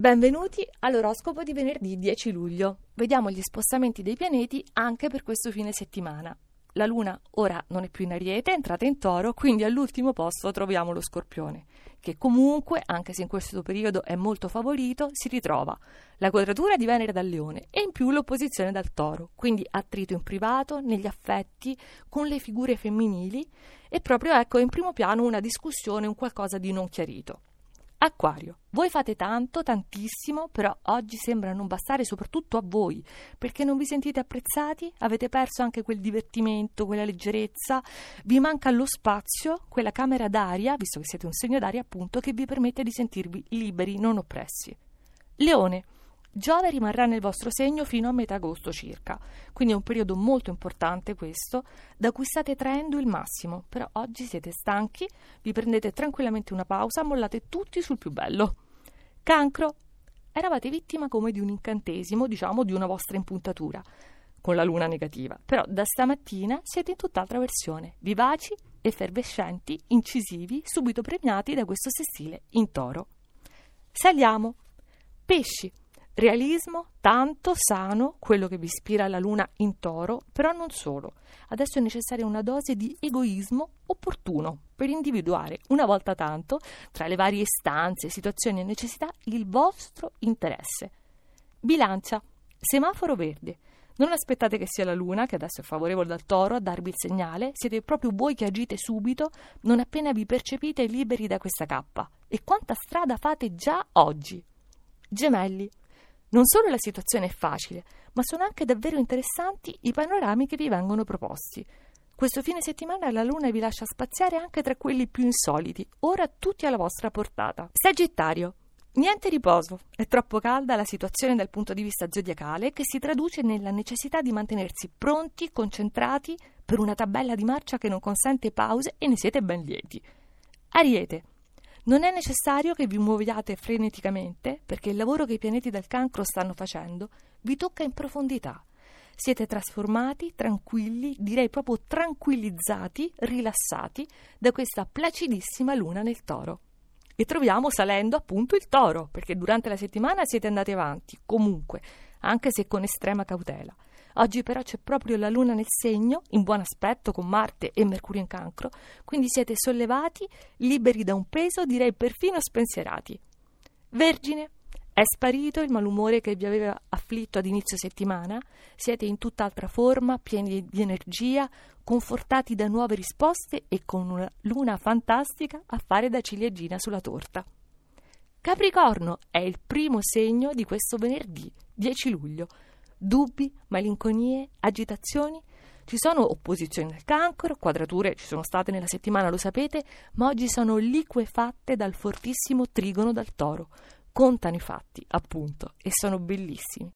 Benvenuti all'oroscopo di venerdì 10 luglio. Vediamo gli spostamenti dei pianeti anche per questo fine settimana. La Luna ora non è più in Ariete, è entrata in Toro, quindi all'ultimo posto troviamo lo Scorpione, che comunque, anche se in questo periodo è molto favorito, si ritrova la quadratura di Venere dal Leone e in più l'opposizione dal Toro, quindi attrito in privato, negli affetti, con le figure femminili e proprio ecco in primo piano una discussione, un qualcosa di non chiarito. Acquario, voi fate tanto, tantissimo, però oggi sembra non bastare soprattutto a voi, perché non vi sentite apprezzati, avete perso anche quel divertimento, quella leggerezza, vi manca lo spazio, quella camera d'aria, visto che siete un segno d'aria appunto, che vi permette di sentirvi liberi, non oppressi. Leone, Giove rimarrà nel vostro segno fino a metà agosto circa, quindi è un periodo molto importante questo, da cui state traendo il massimo, però oggi siete stanchi, vi prendete tranquillamente una pausa, mollate tutti sul più bello. Cancro, eravate vittima come di un incantesimo, diciamo di una vostra impuntatura, con la luna negativa, però da stamattina siete in tutt'altra versione, vivaci, effervescenti, incisivi, subito premiati da questo sestile in toro. Saliamo. Pesci. Realismo, tanto, sano, quello che vi ispira la luna in toro, però non solo. Adesso è necessaria una dose di egoismo opportuno per individuare una volta tanto, tra le varie istanze, situazioni e necessità, il vostro interesse. Bilancia, semaforo verde. Non aspettate che sia la luna, che adesso è favorevole dal toro, a darvi il segnale, siete proprio voi che agite subito, non appena vi percepite liberi da questa cappa. E quanta strada fate già oggi? Gemelli, non solo la situazione è facile, ma sono anche davvero interessanti i panorami che vi vengono proposti. Questo fine settimana la Luna vi lascia spaziare anche tra quelli più insoliti, ora tutti alla vostra portata. Sagittario. Niente riposo, è troppo calda la situazione dal punto di vista zodiacale che si traduce nella necessità di mantenersi pronti, concentrati per una tabella di marcia che non consente pause e ne siete ben lieti. Ariete. Non è necessario che vi muoviate freneticamente, perché il lavoro che i pianeti del cancro stanno facendo vi tocca in profondità. Siete trasformati, tranquilli, direi proprio tranquillizzati, rilassati da questa placidissima luna nel toro. E troviamo salendo appunto il toro, perché durante la settimana siete andati avanti, comunque, anche se con estrema cautela. Oggi però c'è proprio la Luna nel segno, in buon aspetto con Marte e Mercurio in cancro, quindi siete sollevati, liberi da un peso, direi perfino spensierati. Vergine, è sparito il malumore che vi aveva afflitto ad inizio settimana? Siete in tutt'altra forma, pieni di energia, confortati da nuove risposte e con una luna fantastica a fare da ciliegina sulla torta. Capricorno è il primo segno di questo venerdì 10 luglio dubbi, malinconie, agitazioni. Ci sono opposizioni nel cancro, quadrature ci sono state nella settimana, lo sapete, ma oggi sono liquefatte dal fortissimo trigono dal toro. Contano i fatti, appunto, e sono bellissimi.